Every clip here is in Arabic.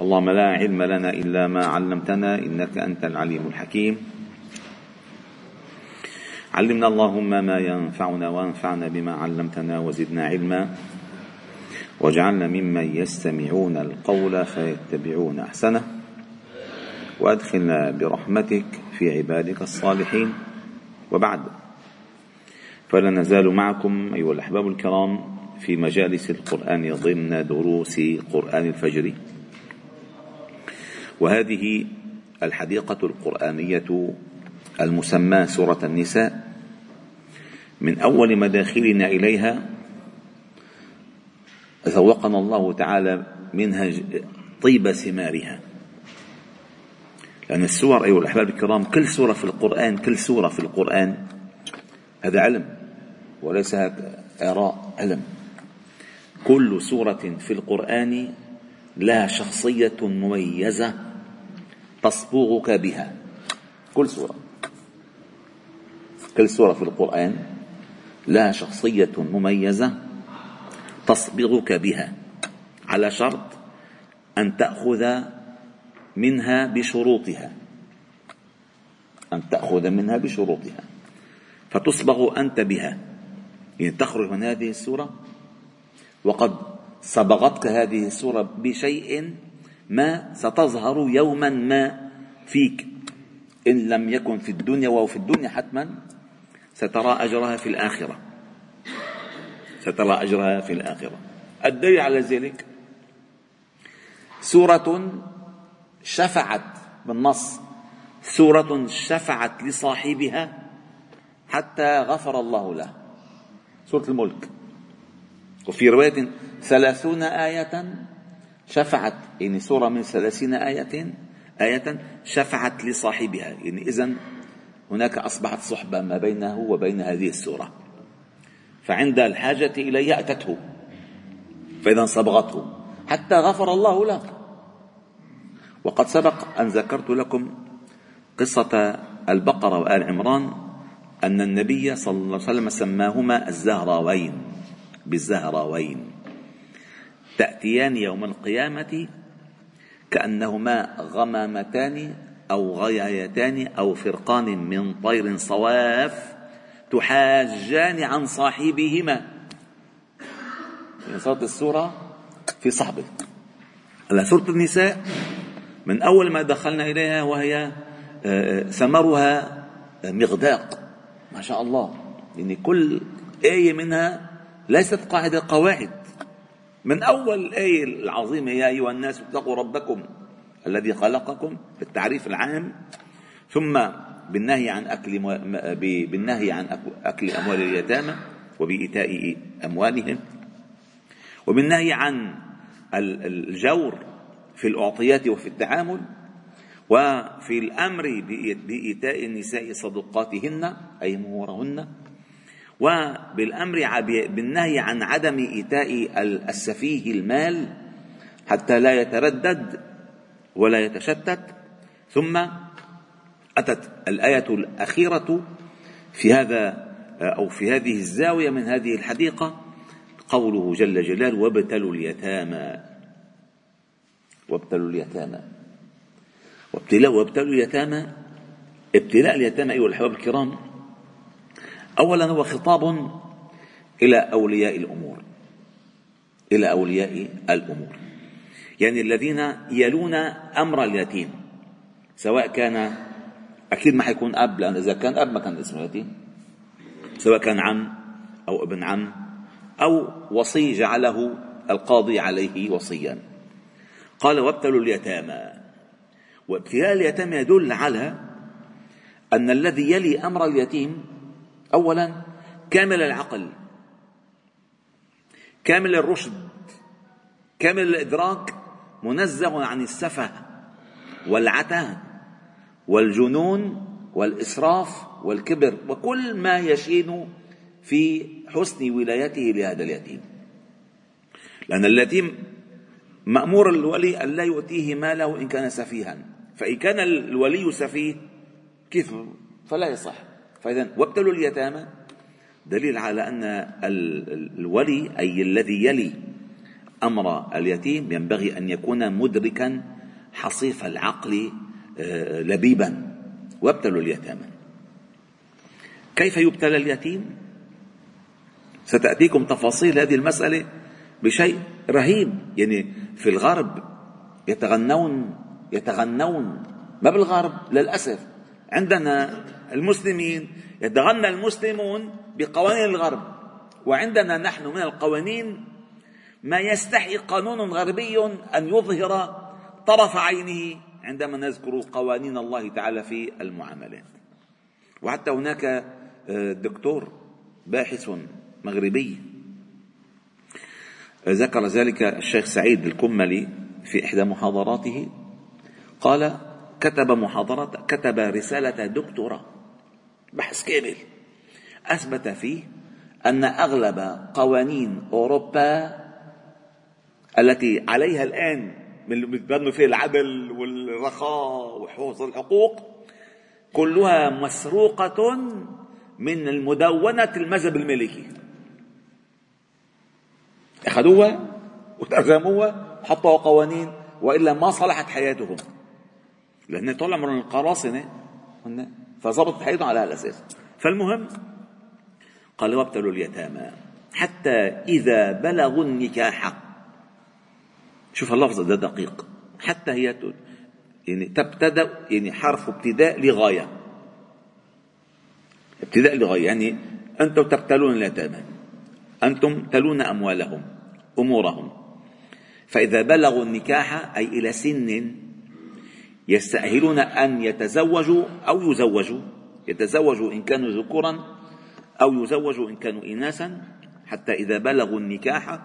اللهم لا علم لنا إلا ما علمتنا إنك أنت العليم الحكيم. علمنا اللهم ما ينفعنا وانفعنا بما علمتنا وزدنا علما. واجعلنا ممن يستمعون القول فيتبعون أحسنه. وأدخلنا برحمتك في عبادك الصالحين. وبعد فلا نزال معكم أيها الأحباب الكرام في مجالس القرآن ضمن دروس قرآن الفجر. وهذه الحديقة القرآنية المسماة سورة النساء. من أول مداخلنا إليها ذوقنا الله تعالى منها طيب ثمارها. لأن السور أيها الأحباب الكرام كل سورة في القرآن كل سورة في القرآن هذا علم وليس آراء علم. كل سورة في القرآن لها شخصية مميزة تصبغك بها. كل سورة. كل سورة في القرآن لها شخصية مميزة تصبغك بها. على شرط أن تأخذ منها بشروطها. أن تأخذ منها بشروطها. فتصبغ أنت بها. يعني تخرج من هذه السورة. وقد صبغتك هذه السورة بشيء ما ستظهر يوما ما فيك. إن لم يكن في الدنيا وهو في الدنيا حتما سترى أجرها في الآخرة. سترى أجرها في الآخرة. الدليل على ذلك سورة شفعت بالنص. سورة شفعت لصاحبها حتى غفر الله له. سورة الملك. وفي رواية ثلاثون آية شفعت يعني سورة من ثلاثين آية آية شفعت لصاحبها. يعني إذا هناك أصبحت صحبة ما بينه وبين هذه السورة. فعند الحاجة إليه أتته فإذا صبغته. حتى غفر الله له. وقد سبق أن ذكرت لكم قصة البقرة وآل عمران أن النبي صلى الله عليه وسلم سماهما الزهراوين بالزهراوين. تأتيان يوم القيامة كأنهما غمامتان أو غيايتان أو فرقان من طير صواف تحاجان عن صاحبهما. صوت السورة في صحبه هلا سورة النساء من أول ما دخلنا إليها وهي آه، آه، ثمرها مغداق. ما شاء الله. يعني كل آية منها ليست قاعدة قواعد. من أول الآية العظيمة يا أيها الناس اتقوا ربكم الذي خلقكم في التعريف العام ثم بالنهي عن أكل بالنهي عن أكل أموال اليتامى وبإيتاء أموالهم وبالنهي عن الجور في الأعطيات وفي التعامل وفي الأمر بإيتاء النساء صدقاتهن أي مهورهن وبالأمر بالنهي عن عدم إيتاء السفيه المال حتى لا يتردد ولا يتشتت. ثم أتت الآية الأخيرة في هذا أو في هذه الزاوية من هذه الحديقة قوله جل جلاله وابتلوا اليتامى. وابتلوا اليتامى. وابتلاء وابتلوا اليتامى ابتلاء اليتامى أيها الأحباب الكرام اولا هو خطاب إلى أولياء الأمور إلى أولياء الأمور. يعني الذين يلون أمر اليتيم سواء كان أكيد ما حيكون أب لأن إذا كان أب ما كان اسمه يتيم. سواء كان عم أو ابن عم أو وصي جعله القاضي عليه وصيا. قال وابتلوا اليتامى. وابتلاء اليتامى يدل على أن الذي يلي أمر اليتيم اولا كامل العقل كامل الرشد كامل الإدراك منزه عن السفه والعته والجنون والإسراف والكبر وكل ما يشين في حسن ولايته لهذا اليتيم. لأن اليتيم مأمور الولي أن لا يؤتيه ماله إن كان سفيها فإن كان الولي سفيه كيف فلا يصح. فإذا وابتلوا اليتامى. دليل على أن الولي أي الذي يلي أمر اليتيم ينبغي أن يكون مدركا حصيف العقل آه، لبيبا. وابتلوا اليتامى. كيف يبتلى اليتيم؟ ستأتيكم تفاصيل هذه المسألة بشيء رهيب. يعني في الغرب يتغنون يتغنون ما بالغرب للأسف. عندنا المسلمين يتغنى المسلمون بقوانين الغرب. وعندنا نحن من القوانين ما يستحي قانون غربي أن يظهر طرف عينه عندما نذكر قوانين الله تعالى في المعاملات. وحتى هناك آه، دكتور باحث مغربي ذكر ذلك الشيخ سعيد الكملي في إحدى محاضراته. قال كتب محاضرة كتب رسالة دكتوراه بحث كامل. أثبت فيه أن أغلب قوانين أوروبا التي عليها الآن من بيتبنوا فيه العدل والرخاء وحفظ الحقوق كلها مسروقة من المدونة المذهب المالكي أخذوها وترجموها وحطوا قوانين وإلا ما صلحت حياتهم. لأن طلع من القراصنة فظبطت حياتهم على هالأساس فالمهم قال وابتلوا اليتامى حتى إذا بلغوا النكاح. شوف اللفظ ده دقيق. حتى هي يعني تبتدأ يعني حرف ابتداء لغاية. ابتداء لغاية يعني أنتم تبتلون اليتامى. أنتم تلون أموالهم أمورهم. فإذا بلغوا النكاح أي إلى سن يستأهلون أن يتزوجوا أو يزوجوا يتزوجوا إن كانوا ذكورا أو يزوجوا إن كانوا إناثا حتى إذا بلغوا النكاح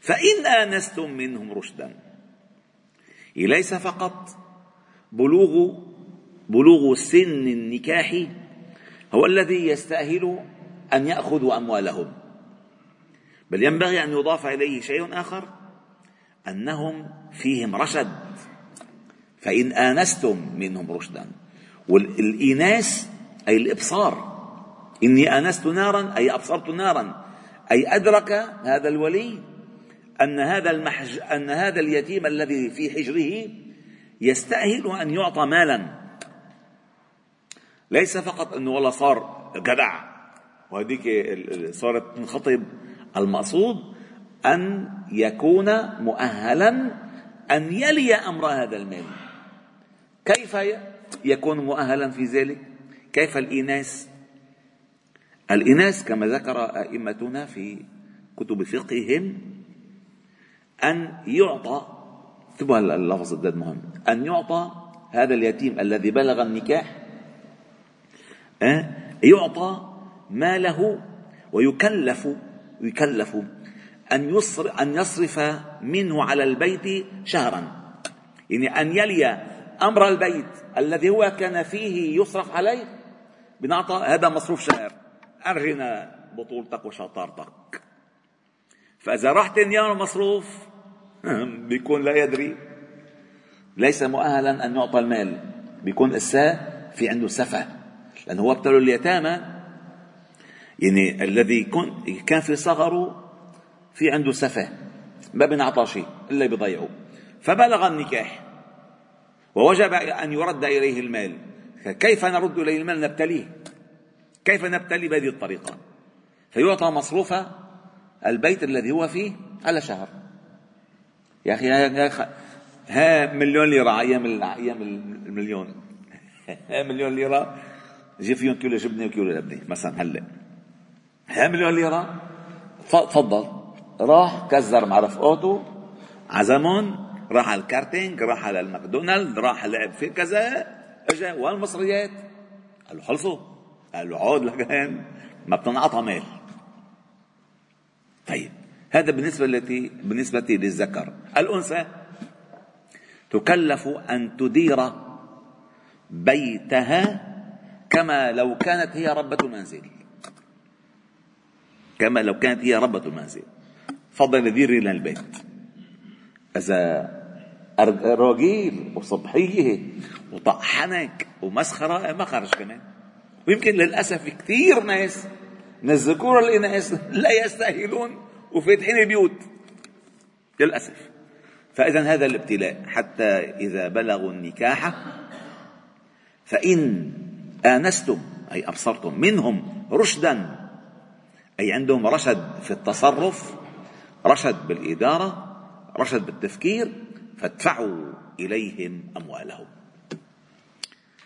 فإن آنستم منهم رشدا. ليس فقط بلوغ بلوغ سن النكاح هو الذي يستأهل أن يأخذوا أموالهم بل ينبغي أن يضاف إليه شيء آخر أنهم فيهم رشد. فإن آنستم منهم رشدا. والإناس أي الإبصار. إني آنست نارا أي أبصرت نارا. أي أدرك هذا الولي أن هذا المحج أن هذا اليتيم الذي في حجره يستأهل أن يعطى مالا. ليس فقط أنه والله صار جدع وهذيك صارت تنخطب المقصود أن يكون مؤهلا أن يلي أمر هذا المال. كيف يكون مؤهلا في ذلك كيف الإناث الإناث كما ذكر أئمتنا في كتب فقههم أن يعطى انتبه اللفظ ده مهم أن يعطى هذا اليتيم الذي بلغ النكاح؟ يعطى ماله ويكلف يكلف أن يصرف أن يصرف منه على البيت شهرا يعني أن يلي أمر البيت الذي هو كان فيه يصرف عليه. بنعطى هذا مصروف شهر أرجنا بطولتك وشطارتك فإذا راح يوم المصروف بيكون لا يدري. ليس مؤهلا أن يعطى المال. بيكون إساء في عنده سفة. لأنه هو ابتلوا اليتامى. يعني الذي كان في صغره في عنده سفة. ما بنعطى شيء إلا بيضيعه. فبلغ النكاح. ووجب أن يرد إليه المال. كيف نرد إليه المال؟ نبتليه. كيف نبتلي بهذه الطريقة؟ فيعطى مصروف البيت الذي هو فيه على شهر. يا أخي ها مليون ليرة أيام أيام المليون. ها مليون ليرة. جيب فيهم كيلو جبنة وكيلو لبنة مثلا هلا. ها مليون ليرة. تفضل. راح كزدر مع رفقاته عزمهم راح على الكارتينج راح على ال McDonald راح لعب في كذا. اجى والمصريات. قال له خلصوا. قال له عود لكان ما بتنعطى مال. طيب هذا بالنسبة التي بالنسبة للذكر. الأنثى تكلف أن تدير بيتها كما لو كانت هي ربة المنزل. كما لو كانت هي ربة المنزل. فضل ديري البيت. إذا راجيل وصبحية وطحنك ومسخرة ما خرج كمان ويمكن للأسف كثير ناس من الذكور والإناث لا يستاهلون وفاتحين بيوت للأسف. فإذا هذا الابتلاء حتى إذا بلغوا النكاح فإن آنستم أي أبصرتم منهم رشدا أي عندهم رشد في التصرف رشد بالإدارة رشد بالتفكير فادفعوا إليهم أموالهم.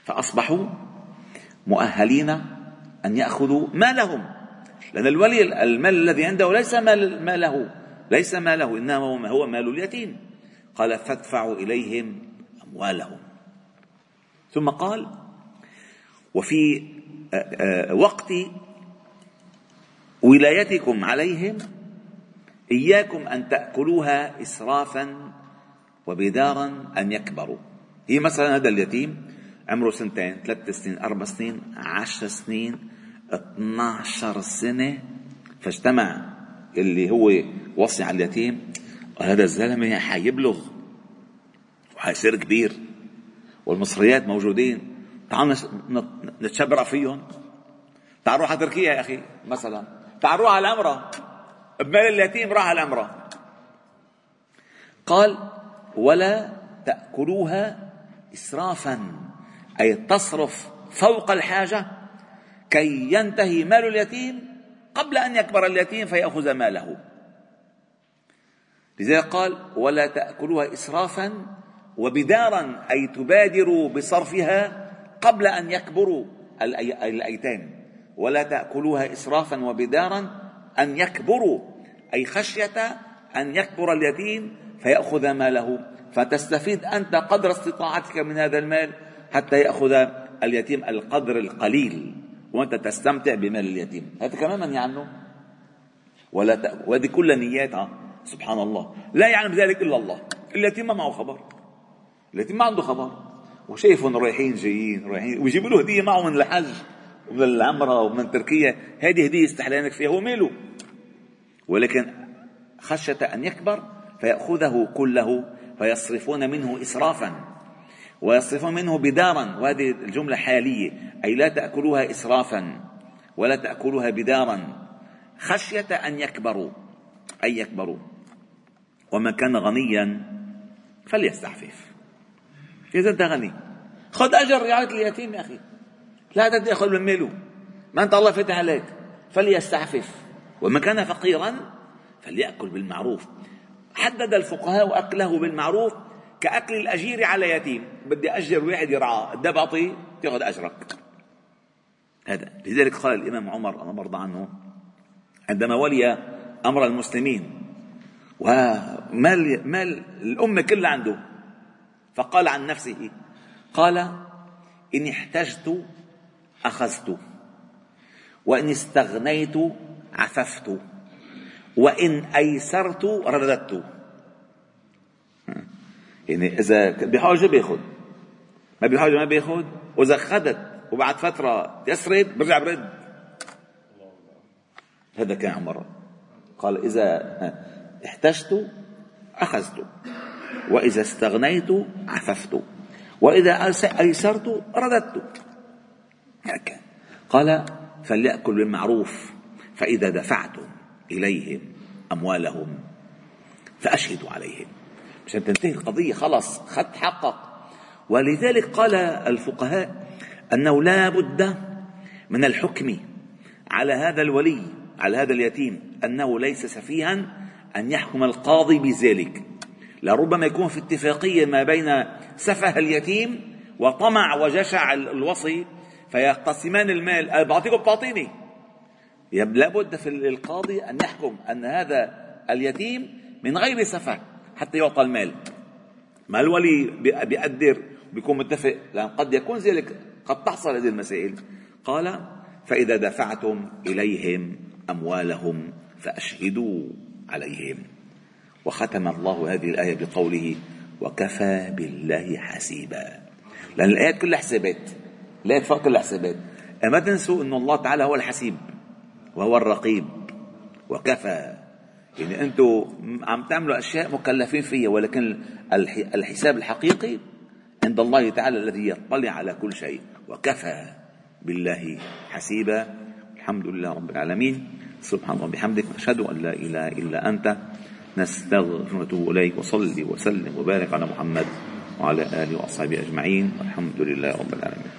فأصبحوا مؤهلين أن يأخذوا مالهم. لأن الولي المال الذي عنده ليس مال ماله ليس ماله إنما هو مال اليتيم. قال فادفعوا إليهم أموالهم. ثم قال وفي وقت ولايتكم عليهم إياكم أن تأكلوها إسرافا وبدارا أن يكبروا. هي مثلا هذا اليتيم عمره سنتين ثلاث سنين أربع سنين عشر سنين 12 سنة. فاجتمع اللي هو وصي على اليتيم هذا الزلمة حيبلغ وحيصير كبير. والمصريات موجودين. تعالوا نتشبرع فيهم. تعالوا على تركيا يا أخي مثلا. تعالوا على الأمرة بمال اليتيم راح على الأمرة قال ولا تأكلوها إسرافا. أي تصرف فوق الحاجة كي ينتهي مال اليتيم قبل أن يكبر اليتيم فيأخذ ماله. لذلك قال ولا تأكلوها إسرافا. وبدارا أي تبادروا بصرفها قبل أن يكبروا الأيتام. ولا تأكلوها إسرافا. وبدارا أن يكبروا أي خشية أن يكبر اليتيم فيأخذ ماله. فتستفيد أنت قدر استطاعتك من هذا المال حتى يأخذ اليتيم القدر القليل وأنت تستمتع بمال اليتيم. هذا كمان منهي عنه ولا. وهذه كلها نياتها سبحان الله. لا يعلم ذلك إلا الله. اليتيم ما معه خبر. اليتيم ما عنده خبر. وشايفهم رايحين جايين رايحين ويجيبوا له هدية معه من الحج ومن العمره ومن تركيا هذه هديه استحلانك فيها هو ماله. ولكن خشية أن يكبر فيأخذه كله فيصرفون منه اسرافا. ويصرفون منه بدارا وهذه الجملة حالية. أي لا تأكلوها اسرافا ولا تأكلوها بدارا. خشية أن يكبروا أن يكبروا. ومن كان غنيا فليستعفف. إذا أنت غني خذ أجر رعاية اليتيم يا أخي. لا تأخذ من ماله ما أنت الله فتح عليك. فليستعفف. ومن كان فقيرا فليأكل بالمعروف. حدد الفقهاء أكله بالمعروف كأكل الأجير على يتيم. بدي أجر واحد يرعاه بعطيه تأخذ أجرك. هذا. لذلك قال الإمام عمر أنا مرضى عنه عندما ولي أمر المسلمين ومال مال الأمة كلها عنده فقال عن نفسه قال إن احتجت أخذت. وإن استغنيت عففت. وإن أيسرت رددت. يعني إذا بحاجة بياخذ ما بحاجة ما بياخذ وإذا أخذت وبعد فترة يسرد برجع برد. هذا كان عمر قال إذا احتجت أخذت. وإذا استغنيت عففت. وإذا أيسرت رددت. قال فليأكل بالمعروف فإذا دفعتم إليهم أموالهم فأشهدوا عليهم. مشان تنتهي القضية خلص خد حقق ولذلك قال الفقهاء أنه لا بد من الحكم على هذا الولي على هذا اليتيم أنه ليس سفيها أن يحكم القاضي بذلك. لربما يكون في اتفاقية ما بين سفه اليتيم وطمع وجشع الوصي فيقتسمان المال. بعطيكم بعطيني. لابد في القاضي أن يحكم أن هذا اليتيم من غير سفه حتى يعطى المال. ما الولي بيقدر بيكون متفق؟ لأن قد يكون ذلك قد تحصل هذه المسائل. قال فإذا دفعتم إليهم أموالهم فأشهدوا عليهم. وختم الله هذه الآية بقوله وكفى بالله حسيبا. لأن الآيات كلها حسابات. الآيات فوق كلها حسابات ما تنسوا أن الله تعالى هو الحسيب وهو الرقيب وكفى. يعني أنتم عم تعملوا أشياء مكلفين فيها ولكن الحساب الحقيقي عند الله تعالى الذي يطلع على كل شيء. وكفى بالله حسيبا. الحمد لله رب العالمين. سبحان الله وبحمدك نشهد أن لا إله إلا أنت. نستغفر ونتوب إليك وصلي وسلم وبارك على محمد وعلى آله وأصحابه أجمعين. والحمد لله رب العالمين.